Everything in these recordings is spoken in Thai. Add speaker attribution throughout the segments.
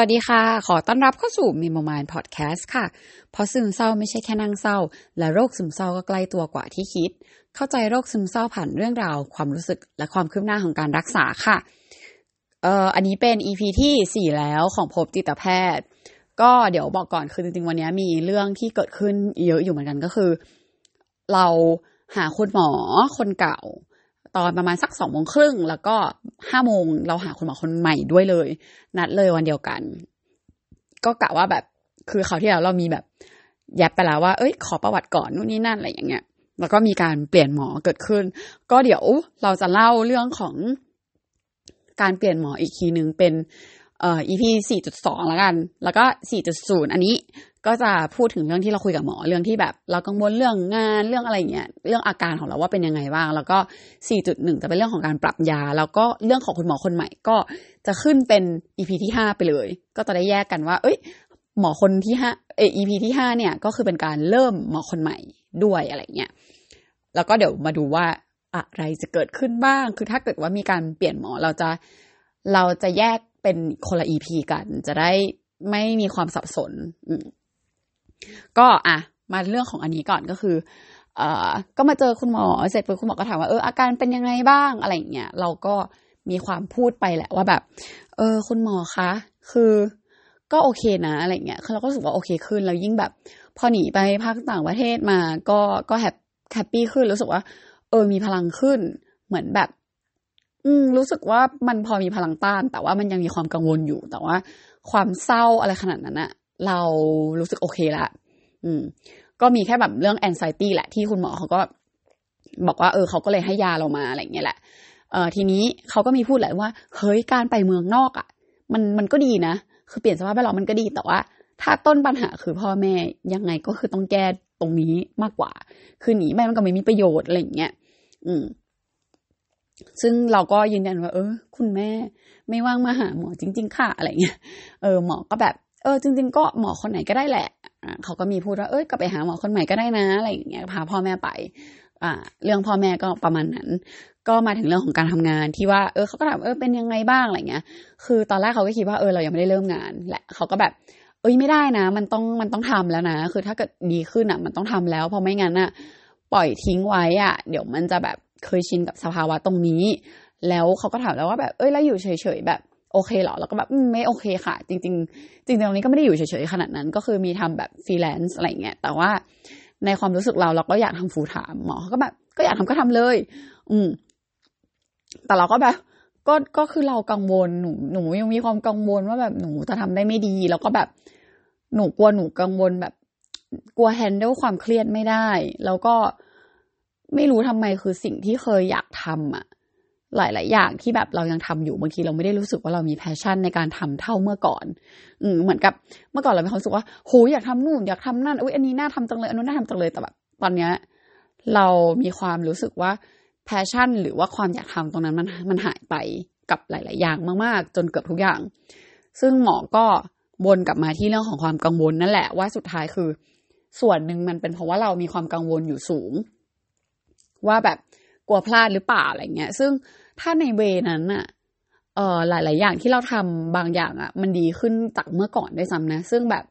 Speaker 1: วัสดีค่ะ ขอต้อนรับเข้าสู่มีมมานพอดแคสต์ค่ะ เพราะซึมเศร้าไม่ใช่แค่นั่งเศร้า และโรคซึมเศร้าก็ใกล้ตัวกว่าที่คิด เข้าใจโรคซึมเศร้าผ่านเรื่องราว ความรู้สึกและความคืบหน้าของการรักษาค่ะเอ่ออันนี้เป็น EP ที่ 4 แล้วของพบจิตแพทย์ ก็เดี๋ยวบอกก่อนคือจริงๆ วันนี้มีเรื่องที่เกิดขึ้นเยอะอยู่เหมือนกันก็คือ เราหาคุณหมอคนเก่า ตอนประมาณสักสองโมงครึ่งแล้วก็ห้าโมงเราหาคุณหมอคนใหม่ด้วยเลย นัดเลยวันเดียวกัน ก็กะว่าแบบคือเขาที่แล้วเรามีแบบแยบไปแล้วว่า เอ้ย ขอประวัติก่อนนู่นนี่นั่นอะไรอย่างเงี้ย แล้วก็มีการเปลี่ยนหมอเกิดขึ้น ก็เดี๋ยวเราจะเล่าเรื่องของการเปลี่ยนหมออีกทีหนึ่งเป็น เอ่อ EP 4.2 แล้วกัน แล้วก็ 4.0 อันนี้ก็จะพูดถึงเรื่องที่เราคุยกับหมอเรื่องที่แบบ เรากังวลเรื่องงานเรื่องอะไรเงี้ยเรื่องอาการของเราว่าเป็นยังไงบ้าง แล้วก็ 4.1 จะเป็นเรื่องของการปรับยา แล้วก็เรื่องของคุณหมอคนใหม่ก็จะขึ้นเป็น EP ที่ 5 ไปเลย ก็จะได้แยกกันว่า เอ้ย หมอคนที่ห้าเอ EP ที่ห้าเนี่ยก็คือเป็นการเริ่มหมอคนใหม่ด้วยอะไรเงี้ยแล้วก็เดี๋ยวมาดูว่าอะไรจะเกิดขึ้นบ้าง คือถ้าเกิดว่ามีการเปลี่ยนหมอเราจะเราจะแยก เป็นคนละ EP กัน จะได้ไม่มีความสับสนก็อะ มาเรื่องของอันนี้ก่อนก็คือ เอ่อ ก็มาเจอคุณหมอเสร็จปุ๊บคุณหมอก็ถามว่าเอออาการเป็นยังไงบ้างอะไรเงี้ยเราก็มีความพูดไปแหละว่าแบบ เออ คุณหมอคะคือก็โอเคนะอะไรเงี้ยคือเราก็รู้สึกว่าโอเคขึ้นแล้วยิ่งแบบ พอหนีไปภาคต่างประเทศมา ก็ก็แฮปแฮปปี้ขึ้นรู้สึกว่า เออมีพลังขึ้น เหมือนแบบ อืมรู้สึกว่ามันพอมีพลังต้าน แต่ว่ามันยังมีความกังวลอยู่ แต่ว่า ความเศร้าอะไรขนาดนั้นอะเรารู้สึกโอเคละ อืม ก็มีแค่แบบเรื่อง anxiety แหละที่คุณหมอเขาก็บอกว่าเออเขาก็เลยให้ยาเรามาอะไรเงี้ยแหละ เออทีนี้เขาก็มีพูดแหละว่า เฮ้ยการไปเมืองนอกอะ่ะ มันมันก็ดีนะ คือเปลี่ยนสภาพแวดล้อมมันก็ดีแต่ว่า ถ้าต้นปัญหาคือพ่อแม่ยังไงก็คือต้องแก้ตรงนี้มากกว่า คือหนีไปมันก็ไม่มีประโยชน์อะไรอย่างเงี้ย อืม ซึ่งเราก็ยืนยันว่า เออ คุณแม่ ไม่ว่างมาหาหมอจริง ๆ ค่ะอะไรเงี้ยเออหมอก็แบบ เออ จริง ๆ ก็หมอคนไหนก็ได้แหละอ่าเขาก็มีพูดว่าเอ้ยก็ไปหาหมอคนใหม่ก็ได้นะอะไรอย่างเงี้ยพาพ่อแม่ไป อ่า เรื่องพ่อแม่ก็ประมาณนั้น ก็มาถึงเรื่องของการทำงานที่ว่า เออเขาก็ถามเออเป็นยังไงบ้างอะไรเงี้ย คือตอนแรกเขาก็คิดว่าเออเรายังไม่ได้เริ่มงานแหละเขาก็แบบเอ้ยไม่ได้นะ มันต้องมันต้องทำแล้วนะ คือถ้าเกิดดีขึ้นอะ มันต้องทำแล้วเพราะไม่งั้นอะ ปล่อยทิ้งไว้อะ เดี๋ยวมันจะแบบ เคยชินกับสภาวะตรงนี้ แล้วเขาก็ถามแล้วว่าแบบเอ้ยแล้วอยู่เฉยๆแบบโอเคเหรอแล้วก็แบบไม่โอเคค่ะ จริง ๆ จริงๆตรงนี้ก็ไม่ได้อยู่เฉยๆขนาดนั้น ก็คือมีทำแบบฟรีแลนซ์อะไรเงี้ยแต่ว่าในความรู้สึกเราเราก็อยากทำ full-time หมอเขาก็แบบก็อยากทำก็ทำเลย อืม แต่เราก็แบบ ก็ก็คือเรากังวลหนูหนูยังมีความกังวลว่าแบบหนูจะทำได้ไม่ดี แล้วก็แบบหนูกลัวหนูกังวลแบบ กลัว handle ความเครียดไม่ได้ แล้วก็ ไม่รู้ทำไมคือสิ่งที่เคยอยากทำอะหลาย ๆ อย่างที่แบบเรายังทำอยู่บางทีเราไม่ได้รู้สึกว่าเรามี passion ในการทำเท่าเมื่อก่อน อืมเหมือนกับเมื่อก่อนเรามีความรู้สึกว่าโหอยากทำนู่นอยากทำนั่นอุ้ยอันนี้น่าทำจังเลยอันนู้นน่าทำจังเลยแต่แบบตอนเนี้ยเรามีความรู้สึกว่า passion หรือว่าความอยากทำตรงนั้นมันมันหายไปกับหลาย ๆ อย่างมาก ๆ จนเกือบทุกอย่าง ซึ่งหมอก็วนกลับมาที่เรื่องของความกังวลนั่นแหละว่าสุดท้ายคือ ส่วนหนึ่งมันเป็นเพราะว่าเรามีความกังวลอยู่สูง ว่าแบบกลัวพลาดหรือเปล่าอะไรเงี้ย ซึ่งถ้าในเวนั้นอะเอ่อหลาย ๆ อย่างที่เราทำบางอย่างอะมันดีขึ้นจากเมื่อก่อนได้ซ้ำนะ ซึ่งแบบ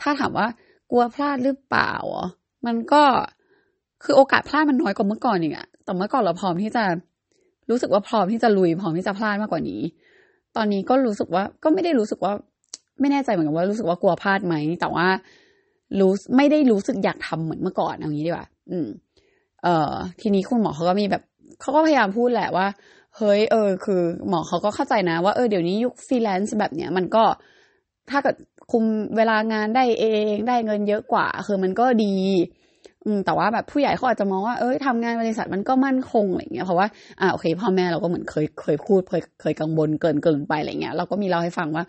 Speaker 1: ถ้าถามว่ากลัวพลาดหรือเปล่าอ๋อมันก็คือโอกาสพลาดมันน้อยกว่าเมื่อก่อนอีกอะแต่เมื่อก่อนเราพร้อมที่จะรู้สึกว่าพร้อมที่จะลุยพร้อมที่จะพลาดมากกว่านี้ ตอนนี้ก็รู้สึกว่าก็ไม่ได้รู้สึกว่า ไม่แน่ใจเหมือนกันว่ารู้สึกว่ากลัวพลาดไหมแต่ว่ารู้ไม่ได้รู้สึกอยากทำเหมือนเมื่อก่อนเอางี้ดีกว่า อืม เอ่อทีนี้คุณหมอเขาก็มีแบบเขาก็พยายามพูดแหละว่า เฮ้ยเออ คือ หมอเขาก็เข้าใจนะ ว่าเออเดี๋ยวนี้ยุคฟรีแลนซ์แบบเนี้ยมันก็ถ้าเกิดคุมเวลางานได้เองได้เงินเยอะกว่า คือมันก็ดี อืมแต่ว่าแบบผู้ใหญ่เขาอาจจะมองว่าเอ้ยทำงานบริษัทมันก็มั่นคงอะไรเงี้ยเพราะว่าอ่าโอเคพ่อแม่เราก็เหมือนเคยเคยพูดเคยเคยกังวลเกินเกินไปอะไรเงี้ยเราก็มีเล่าให้ฟังว่า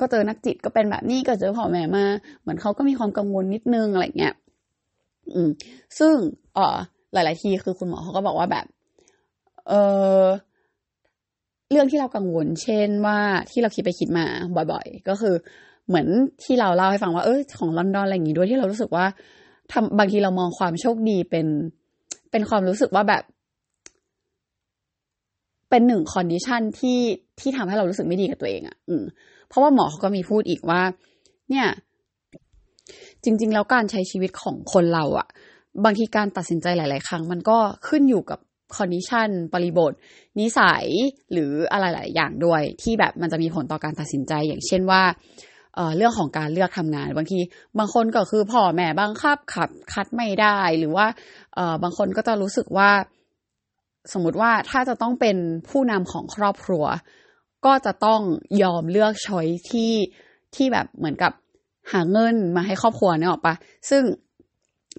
Speaker 1: ก็เจอนักจิตก็เป็นแบบนี้ก็เจอพ่อแม่มาเหมือนเขาก็มีความกังวลนิดนึงอะไรเงี้ยอืม ซึ่งเอ่อ หลาย ๆ ทีคือคุณหมอเขาก็บอกว่าแบบ เออเรื่องที่เรากังวล เช่นว่าที่เราคิดไปคิดมาบ่อย ๆ ก็คือเหมือนที่เราเล่าให้ฟังว่าเออของลอนดอนอะไรอย่างงี้ด้วยที่เรารู้สึกว่าทำบางทีเรามองความโชคดีเป็นเป็นความรู้สึกว่าแบบ เป็นหนึ่ง condition ที่ที่ทำให้เรารู้สึกไม่ดีกับตัวเองอะ่ะ อืมเพราะว่าหมอเขาก็มีพูดอีกว่า เนี่ย จริง ๆ แล้วการใช้ชีวิตของคนเราอะ บางทีการตัดสินใจหลาย ๆ ครั้ง มันก็ขึ้นอยู่กับ condition บริบท นิสัยหรืออะไรหลายอย่างด้วย ที่แบบมันจะมีผลต่อการตัดสินใจ อย่างเช่นว่าเรื่องของการเลือกทำงาน บางทีบางคนก็คือพ่อแม่บังคับขับคัดไม่ได้ หรือว่าบางคนก็จะรู้สึกว่า สมมติว่าถ้าจะต้องเป็นผู้นำของครอบครัว ก็จะต้องยอมเลือกช้อยที่ที่แบบเหมือนกับหาเงินมาให้ครอบครัวเนี่ยออปะซึ่ง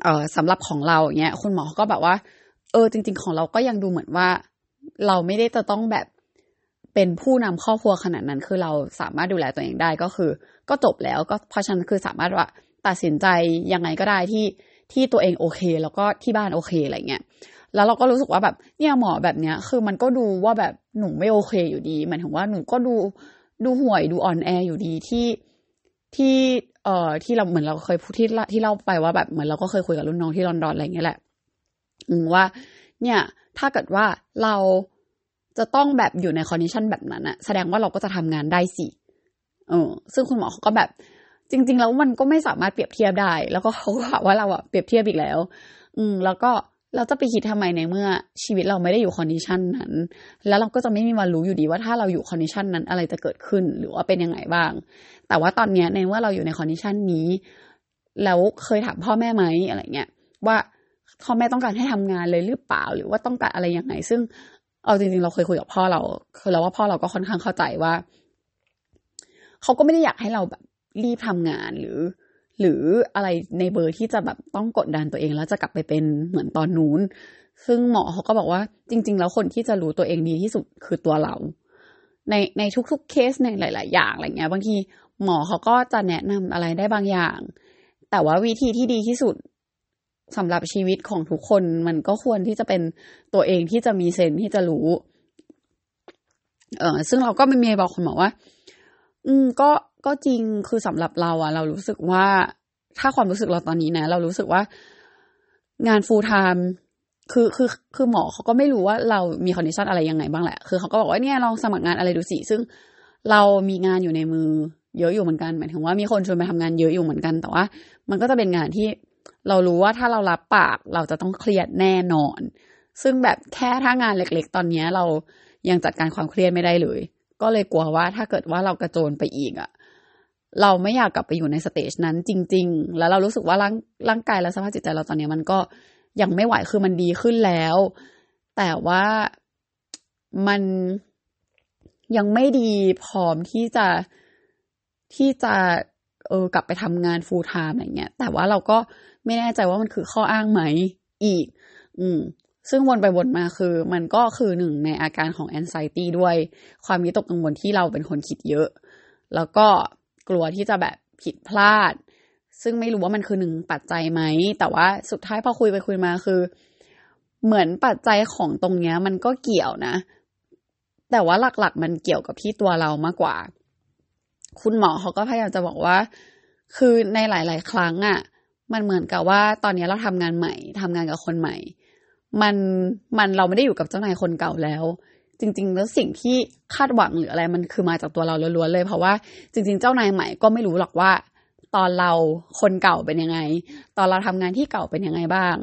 Speaker 1: เออสำหรับของเราเนี้ยคุณหมอก็แบบว่า เออจริง ๆ ของเราก็ยังดูเหมือนว่า เราไม่ได้จะต้องแบบเป็นผู้นำครอบครัวขนาดนั้น คือเราสามารถดูแลตัวเองได้ก็คือ ก็จบแล้วก็เพราะฉะนั้นคือสามารถว่าตัดสินใจยังไงก็ได้ที่ที่ตัวเองโอเค แล้วก็ที่บ้านโอเคอะไรเงี้ยแล้วเราก็รู้สึกว่าแบบเนี่ยหมอแบบเนี้ย คือมันก็ดูว่าแบบหนูไม่โอเคอยู่ดีหมายถึงว่าหนูก็ดูดูห่วยดูอ่อนแออยู่ดีที่ที่ เอ่อที่เราเหมือนเราเคยพูดที่ที่เล่าไปว่าแบบเหมือนเราก็เคยคุยกับรุ่นน้องที่ลอนดอนอะไรเงี้ยแหละอืมว่า เนี่ย ถ้าเกิดว่าเราจะต้องแบบอยู่ใน condition แบบนั้นอะแสดงว่าเราก็จะทำงานได้สิเออ ซึ่งคุณหมอเขาก็แบบ จริง ๆ แล้วมันก็ไม่สามารถเปรียบเทียบได้ แล้วก็เขาก็บอกว่าเราอะเปรียบเทียบอีกแล้ว อืม แล้วก็ เราจะไปคิดทำไมในเมื่อชีวิตเราไม่ได้อยู่ condition นั้น แล้วเราก็จะไม่มีวันรู้อยู่ดีว่าถ้าเราอยู่ condition นั้นอะไรจะเกิดขึ้นหรือว่าเป็นยังไงบ้าง แต่ว่าตอนนี้ในเมื่อเราอยู่ใน condition นี้แล้วเคยถามพ่อแม่ไหมอะไรเงี้ยว่าพ่อแม่ต้องการให้ทำงานเลยหรือเปล่า หรือว่าต้องการอะไรยังไง ซึ่งเอาจริงๆ เราเคยคุยกับพ่อเราคือเราว่าพ่อเราก็ค่อนข้างเข้าใจว่า เขาก็ไม่ได้อยากให้เราแบบรีบทำงานหรือ หรืออะไรในเบอร์ที่จะแบบต้องกดดันตัวเองแล้วจะกลับไปเป็นเหมือนตอนนู้น ซึ่งหมอเขาก็บอกว่าจริง ๆ แล้วคนที่จะรู้ตัวเองดีที่สุดคือตัวเรา ในในทุกๆเคสในหลาย ๆ อย่างอะไรเงี้ย บางทีหมอเขาก็จะแนะนำอะไรได้บางอย่าง แต่ว่าวิธีที่ดีที่สุดสำหรับชีวิตของทุกคนมันก็ควรที่จะเป็นตัวเองที่จะมี sense ที่จะรู้ เออซึ่งเราก็ไม่มีบอกคุณหมอว่า อืม ก็ก็จริงคือสำหรับเราอะเรารู้สึกว่าถ้าความรู้สึกเราตอนนี้นะ เรารู้สึกว่างาน full-time คือคือคือหมอเขาก็ไม่รู้ว่าเรามี condition อะไรยังไงบ้างแหละ คือเขาก็บอกว่าเนี่ยลองสมัครงานอะไรดูสิซึ่งเรามีงานอยู่ในมือเยอะอยู่เหมือนกันหมายถึงว่ามีคนชวนไปทำงานเยอะอยู่เหมือนกัน แต่ว่า มันก็จะเป็นงานที่เรารู้ว่าถ้าเรารับปากเราจะต้องเครียดแน่นอน ซึ่งแบบแค่ถ้างานเล็ก ๆ ตอนนี้เรายังจัดการความเครียดไม่ได้เลย ก็เลยกลัวว่าถ้าเกิดว่าเรากระโจนไปอีกอะเราไม่อยากกลับไปอยู่ในสเตจนั้นจริง ๆ แล้วเรารู้สึกว่าร่างร่างกายและสภาพจิตใจเราตอนนี้มันก็ยังไม่ไหวคือมันดีขึ้นแล้ว แต่ว่ามันยังไม่ดีพร้อมที่จะที่จะเออกลับไปทำงานฟูลไทม์อะไรเงี้ย แต่ว่าเราก็ไม่แน่ใจว่ามันคือข้ออ้างไหมอีก อืม ซึ่งวนไปวนมาคือ มันก็คือหนึ่งในอาการของ anxiety ด้วย ความวิตกกังวลที่เราเป็นคนคิดเยอะ แล้วก็กลัวที่จะแบบผิดพลาด ซึ่งไม่รู้ว่ามันคือหนึ่งปัจจัยไหม แต่ว่าสุดท้ายพอคุยไปคุยมาคือ เหมือนปัจจัยของตรงเนี้ย มันก็เกี่ยวนะ แต่ว่าหลักๆ มันเกี่ยวกับที่ตัวเรามากกว่า คุณหมอเขาก็พยายามจะบอกว่า คือในหลาย ๆ ครั้งอะ่ะ มันเหมือนกับว่าตอนนี้เราทำงานใหม่ทำงานกับคนใหม่ มันมันเราไม่ได้อยู่กับเจ้านายคนเก่าแล้ว จริง ๆ แล้วสิ่งที่คาดหวังหรืออะไรมันคือมาจากตัวเราล้วนๆเลย เพราะว่าจริง ๆ เจ้านายใหม่ก็ไม่รู้หรอกว่า ตอนเราคนเก่าเป็นยังไง ตอนเราทำงานที่เก่าเป็นยังไงบ้าง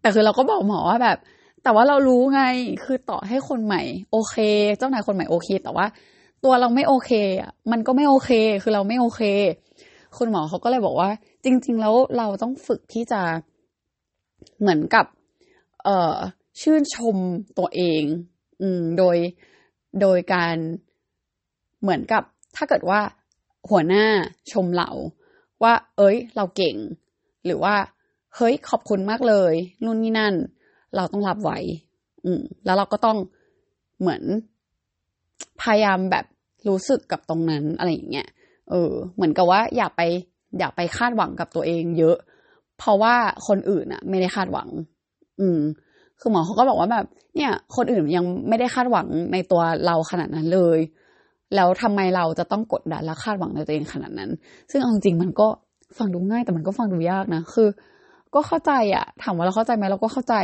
Speaker 1: แต่คือเราก็บอกหมอว่าแบบ แต่ว่าเรารู้ไงคือต่อให้คนใหม่ โอเค เจ้านายคนใหม่โอเค แต่ว่าตัวเราไม่โอเคอะมันก็ไม่โอเค คือเราไม่โอเค คุณหมอเขาก็เลยบอกว่า จริง ๆ แล้วเราต้องฝึกที่จะเหมือนกับ เอ่อ ชื่นชมตัวเอง อืม โดย โดยการเหมือนกับ ถ้าเกิดว่าหัวหน้าชมเรา ว่า เอ้ย เราเก่ง หรือว่า เฮ้ย ขอบคุณมากเลย นู่นนี่นั่น เราต้องรับไว้ อืม แล้วเราก็ต้องเหมือน พยายามแบบรู้สึกกับตรงนั้นอะไรอย่างเงี้ย เออ เหมือนกับว่า อย่าไป อย่าไปคาดหวังกับตัวเองเยอะ เพราะว่าคนอื่นอะไม่ได้คาดหวัง อืม คือหมอเขาก็บอกว่าแบบ เนี่ย คนอื่นยังไม่ได้คาดหวังในตัวเราขนาดนั้นเลย แล้วทำไมเราจะต้องกดดันและคาดหวังในตัวเองขนาดนั้น ซึ่งเอาจริงมันก็ฟังดูง่าย แต่มันก็ฟังดูยากนะ คือ ก็เข้าใจอะถามว่าเราเข้าใจไหมเราก็เข้าใจ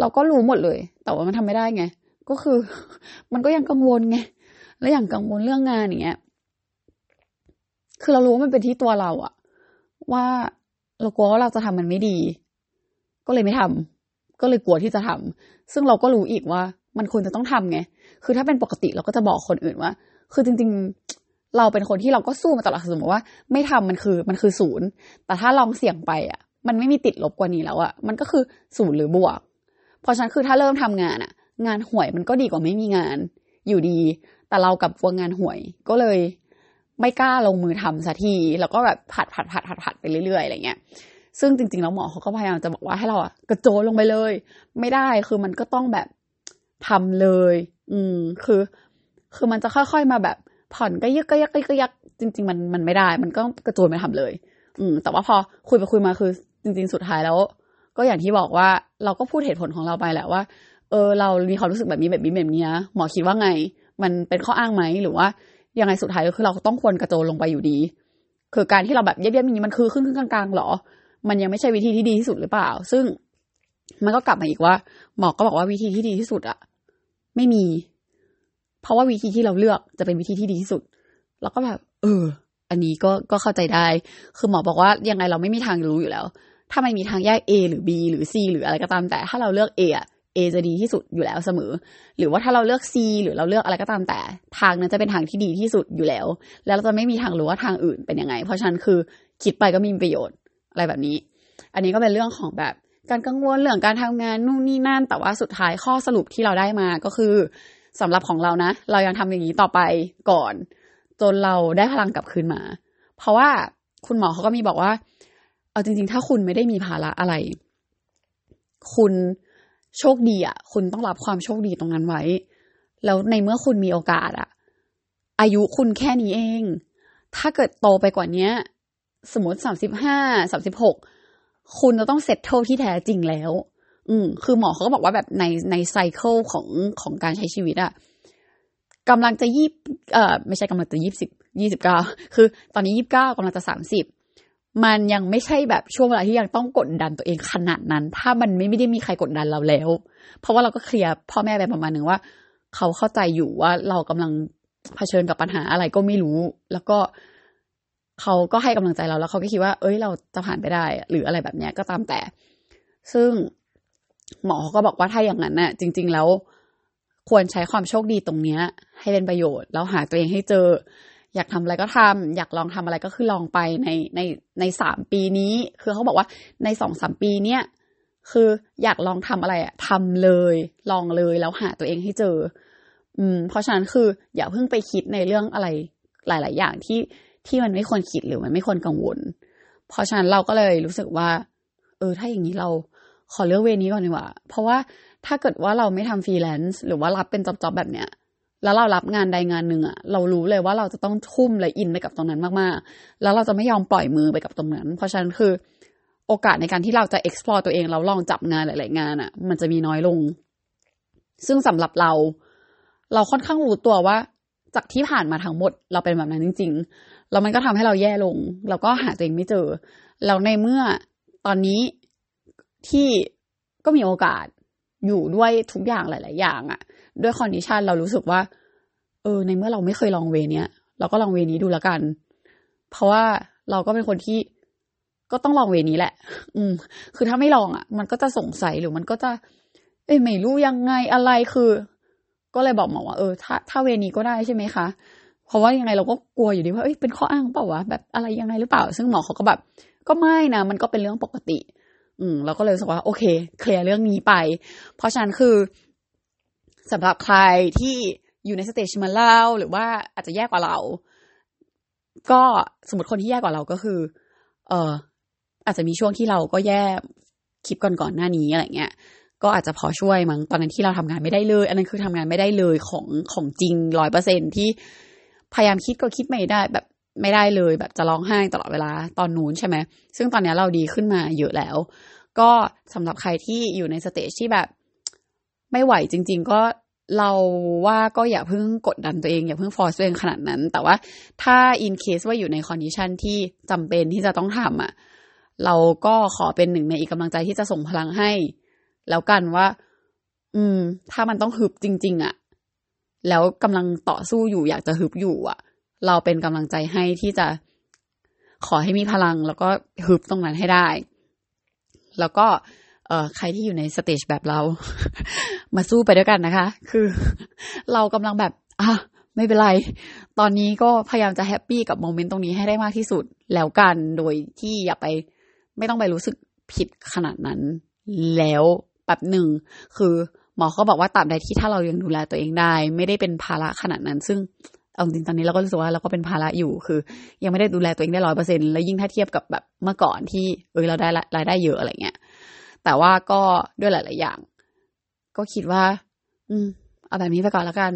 Speaker 1: เราก็รู้หมดเลย แต่ว่ามันทำไม่ได้ไง ก็คือ มันก็ยังกังวลไง แล้วอย่างกังวลเรื่องงานอย่างเงี้ย คือเรารู้ว่ามันเป็นที่ตัวเราอะว่าเรากลัวว่าเราจะทำมันไม่ดี ก็เลยไม่ทำ ก็เลยกลัวที่จะทำซึ่งเราก็รู้อีกว่า มันควรจะต้องทำไง คือถ้าเป็นปกติเราก็จะบอกคนอื่นว่า คือจริง ๆ เราเป็นคนที่เราก็สู้มาตลอดสมมติว่า ไม่ทำมันคือมันคือศูนย์ แต่ถ้าลองเสี่ยงไปอะ มันไม่มีติดลบกว่านี้แล้วอะ มันก็คือศูนย์หรือบวก เพราะฉะนั้นคือถ้าเริ่มทำงานอะ งานห่วยมันก็ดีกว่าไม่มีงาน อยู่ดี แต่เรากับวงงานห่วย ก็เลยไม่กล้าลงมือทำสักที แล้วก็แบบผัดผัดผัดผัดผัดไปเรื่อยๆอะไรเงี้ย ซึ่งจริงๆแล้วหมอเขาก็พยายามจะบอกว่าให้เราอะกระโจนลงไปเลย ไม่ได้คือมันก็ต้องแบบทำเลย อืมคือ คือมันจะค่อยๆมาแบบ ผ่อนก็ยึกก็ยักก็ยักจริง ๆ มันมันไม่ได้ มันก็กระโจนไปทำเลย อืม แต่ว่าพอคุยไปคุยมาคือ จริง ๆ สุดท้ายแล้ว ก็อย่างที่บอกว่าเราก็พูดเหตุผลของเราไปแหละว่า เออ เรามีความรู้สึกแบบนี้แบบนี้แบบนี้นะหมอคิดว่าไง มันเป็นข้ออ้างไหมหรือว่ายังไงสุดท้ายก็คือเราต้องควรกระโจนลงไปอยู่ดี คือการที่เราแบบเย็บๆอย่างนี้มันคือขึ้นขึ้นกลางๆหรอ มันยังไม่ใช่วิธีที่ดีที่สุดหรือเปล่า ซึ่งมันก็กลับมาอีกว่า หมอก็บอกว่าวิธีที่ดีที่สุดอะไม่มี เพราะว่าวิธีที่เราเลือกจะเป็นวิธีที่ดีที่สุด แล้วก็แบบ เออ อันนี้ก็ก็เข้าใจได้ คือหมอบอกว่ายังไงเราไม่มีทางรู้อยู่แล้ว ถ้าไม่มีทางแยก A หรือ B หรือ C หรืออะไรก็ตาม แต่ถ้าเราเลือก A อะ A จะดีที่สุดอยู่แล้วเสมอ หรือว่าถ้าเราเลือก C หรือเราเลือกอะไรก็ตามแต่ ทางนั้นจะเป็นทางที่ดีที่สุดอยู่แล้ว แล้วเราจะไม่มีทางรู้ว่าทางอื่นเป็นยังไง เพราะฉะนั้นคือคิดไปก็มีประโยชน์ อะไรแบบนี้ อันนี้ก็เป็นเรื่องของแบบการกังวลเรื่องการทำงานนู่นนี่นั่น แต่ว่าสุดท้ายข้อสรุปที่เราได้มาก็คือสำหรับของเรานะ เรายังทำอย่างนี้ต่อไปก่อน จนเราได้พลังกลับคืนมา เพราะว่าคุณหมอเขาก็มีบอกว่า เอาจริง ๆ ถ้าคุณไม่ได้มีภาระอะไร คุณโชคดีอะ คุณต้องรับความโชคดีตรงนั้นไว้ แล้วในเมื่อคุณมีโอกาสอะ อายุคุณแค่นี้เอง ถ้าเกิดโตไปกว่านี้ สมมติสามสิบห้าสามสิบหกคุณจะต้องเซตเทิลที่แท้จริงแล้ว อืม คือหมอเขาก็บอกว่าแบบในในไซเคิลของของการใช้ชีวิตอะกำลังจะยี่เอ่อไม่ใช่กำลังจะยี่สิบยี่สิบเก้าคือตอนนี้ยี่สิบเก้ากำลังจะสามสิบมันยังไม่ใช่แบบช่วงเวลาที่ยังต้องกดดันตัวเองขนาดนั้น ถ้ามันไม่ไม่ได้มีใครกดดันเราแล้ว เพราะว่าเราก็เคลียร์พ่อแม่ไปประมาณหนึ่งว่า เขาเข้าใจอยู่ว่าเรากำลังเผชิญกับปัญหาอะไรก็ไม่รู้ แล้วก็ เขาก็ให้กำลังใจเราแล้วเขาก็คิดว่า เอ้ย เราจะผ่านไปได้ หรืออะไรแบบเนี้ยก็ตามแต่ ซึ่งหมอก็บอกว่าถ้าอย่างนั้นน่ะ จริง ๆ แล้วควรใช้ความโชคดีตรงเนี้ย ให้เป็นประโยชน์ แล้วหาตัวเองให้เจอ อยากทำอะไรก็ทำอยากลองทำอะไรก็คือลองไปในในในสามปีนี้ คือเขาบอกว่าในสองสามปีเนี้ยคืออยากลองทำอะไรอะทำเลย ลองเลยแล้วหาตัวเองให้เจอ อืม เพราะฉะนั้นคือ อย่าเพิ่งไปคิดในเรื่องอะไรหลาย ๆ อย่างที่ ที่มันไม่ควรคิดหรือมันไม่ควรกังวล เพราะฉะนั้นเราก็เลยรู้สึกว่า เออ ถ้าอย่างนี้เราขอเลือก way นี้ก่อนดีกว่า เพราะว่าถ้าเกิดว่าเราไม่ทำฟรีแลนซ์หรือว่ารับเป็น job ๆแบบเนี้ยแล้วเรารับงานใดงานหนึ่งอะเรารู้เลยว่าเราจะต้องทุ่มและอินไปกับตรงนั้นมากๆ แล้วเราจะไม่ยอมปล่อยมือไปกับตรงนั้น เพราะฉะนั้นคือโอกาสในการที่เราจะ explore ตัวเองเราลองจับงานหลาย ๆ งานอะมันจะมีน้อยลง ซึ่งสำหรับเรา เราค่อนข้างรู้ตัวว่า จากที่ผ่านมาทั้งหมด เราเป็นแบบนั้นจริง ๆ แล้วมันก็ทำให้เราแย่ลง เราก็หาตัวเองไม่เจอ แล้วในเมื่อตอนนี้ที่ก็มีโอกาสอยู่ด้วยทุกอย่างหลาย ๆ อย่างอะด้วยคอนดิชันเรารู้สึกว่า เออ ในเมื่อเราไม่เคยลองเวเนี้ยเราก็ลองเวนี้ดูแล้วกัน เพราะว่าเราก็เป็นคนที่ก็ต้องลองเวนี้แหละ อืม คือถ้าไม่ลองอะ มันก็จะสงสัยหรือมันก็จะ เอ้ไม่รู้ยังไงอะไรคือ ก็เลยบอกหมอว่าเออถ้าถ้าเวนี้ก็ได้ใช่ไหมคะเพราะว่ายังไงเราก็กลัวอยู่ดีว่าเอ้ยเป็นข้ออ้างเปล่าวะแบบอะไรยังไงหรือเปล่า ซึ่งหมอเขาก็แบบ ก็ไม่นะมันก็เป็นเรื่องปกติ อืมเราก็เลยรู้สึกว่า โอเค เคลียร์เรื่องนี้ไป เพราะฉะนั้นคือสำหรับใครที่อยู่ในสเตจมาเล่าหรือว่าอาจจะแย่กว่าเรา ก็สมมติคนที่แย่กว่าเราก็คือ เอออาจจะมีช่วงที่เราก็แย่คลิปก่อนๆหน้านี้อะไรเงี้ย ก็อาจจะพอช่วยมั้งตอนนั้นที่เราทำงานไม่ได้เลย อันนั้นคือทำงานไม่ได้เลยของของจริงร้อยเปอร์เซ็นต์ที่พยายามคิดก็คิดไม่ได้ แบบไม่ได้เลย แบบจะร้องไห้ตลอดเวลาตอนนู้นใช่ไหมซึ่งตอนนี้เราดีขึ้นมาเยอะแล้ว ก็สำหรับใครที่อยู่ใน stage ที่แบบ ไม่ไหวจริง ๆ ก็เราว่าก็อย่าเพิ่งกดดันตัวเอง อย่าเพิ่ง force ตัวเองขนาดนั้น แต่ว่าถ้า in case ว่าอยู่ใน condition ที่จำเป็นที่จะต้องทำอะเราก็ขอเป็นหนึ่งในอีกกำลังใจที่จะส่งพลังให้ แล้วกันว่า อืม ถ้ามันต้องฮึบจริง ๆอะ แล้วกำลังต่อสู้อยู่อยากจะฮึบอยู่อะ เราเป็นกำลังใจให้ที่จะขอให้มีพลัง แล้วก็ฮึบตรงนั้นให้ได้ แล้วก็ เอ่อใครที่อยู่ใน stage แบบเรา มาสู้ไปด้วยกันนะคะ คือ เรากำลังแบบอะไม่เป็นไร ตอนนี้ก็พยายามจะ happy กับ moment ตรงนี้ให้ได้มากที่สุด แล้วกัน โดยที่อย่าไป ไม่ต้องไปรู้สึกผิดขนาดนั้น แล้ว แบบหนึ่ง คือหมอเขาบอกว่าตราบใดที่ถ้าเรายังดูแลตัวเองได้ ไม่ได้เป็นภาระขนาดนั้น ซึ่งเอาจริงตอนนี้เราก็รู้สึกว่าเราก็เป็นภาระอยู่คือ ยังไม่ได้ดูแลตัวเองได้ร้อยเปอร์เซ็นแล้วยิ่งถ้าเทียบกับแบบเมื่อก่อนที่เออเราได้รายได้เยอะอะไรเงี้ยแต่ว่าก็ด้วยหลาย ๆ อย่าง ก็คิดว่า อืม เอาแบบนี้ไปก่อนแล้วกัน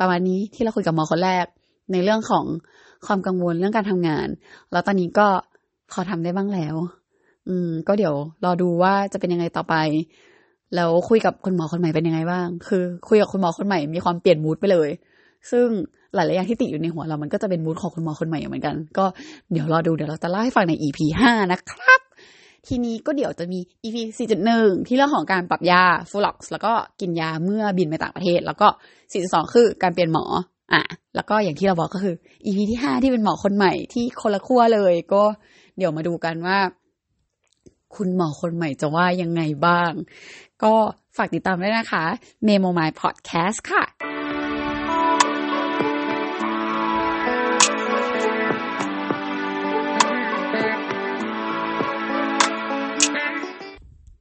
Speaker 1: ประมาณนี้ที่เราคุยกับหมอคนแรก ในเรื่องของความกังวลเรื่องการทำงาน แล้วตอนนี้ก็พอทำได้บ้างแล้ว อืม ก็เดี๋ยวรอดูว่าจะเป็นยังไงต่อไป แล้วคุยกับคุณหมอคนใหม่เป็นยังไงบ้าง คือ คุยกับคุณหมอคนใหม่มีความเปลี่ยนมูดไปเลย ซึ่งหลายๆอย่างที่ติดอยู่ในหัวเรามันก็จะเป็นมูดของคุณหมอคนใหม่เหมือนกัน ก็เดี๋ยวรอดูเดี๋ยวเราจะเล่าให้ฟังใน EP ห้านะครับ ทีนี้ก็เดี๋ยวจะมี EP 4.1 ที่เรื่องของการปรับยาฟูล็อกซ์แล้วก็กินยาเมื่อบินไปต่างประเทศ แล้วก็ 4.2 คือการเปลี่ยนหมออะแล้วก็อย่างที่เราบอกก็คือ EP ที่5ที่เป็นหมอคนใหม่ที่คนละขั้วเลย ก็เดี๋ยวมาดูกันว่า คุณหมอคนใหม่จะว่ายังไงบ้าง ก็ฝากติดตามด้วยนะคะ Memo My Podcast ค่ะ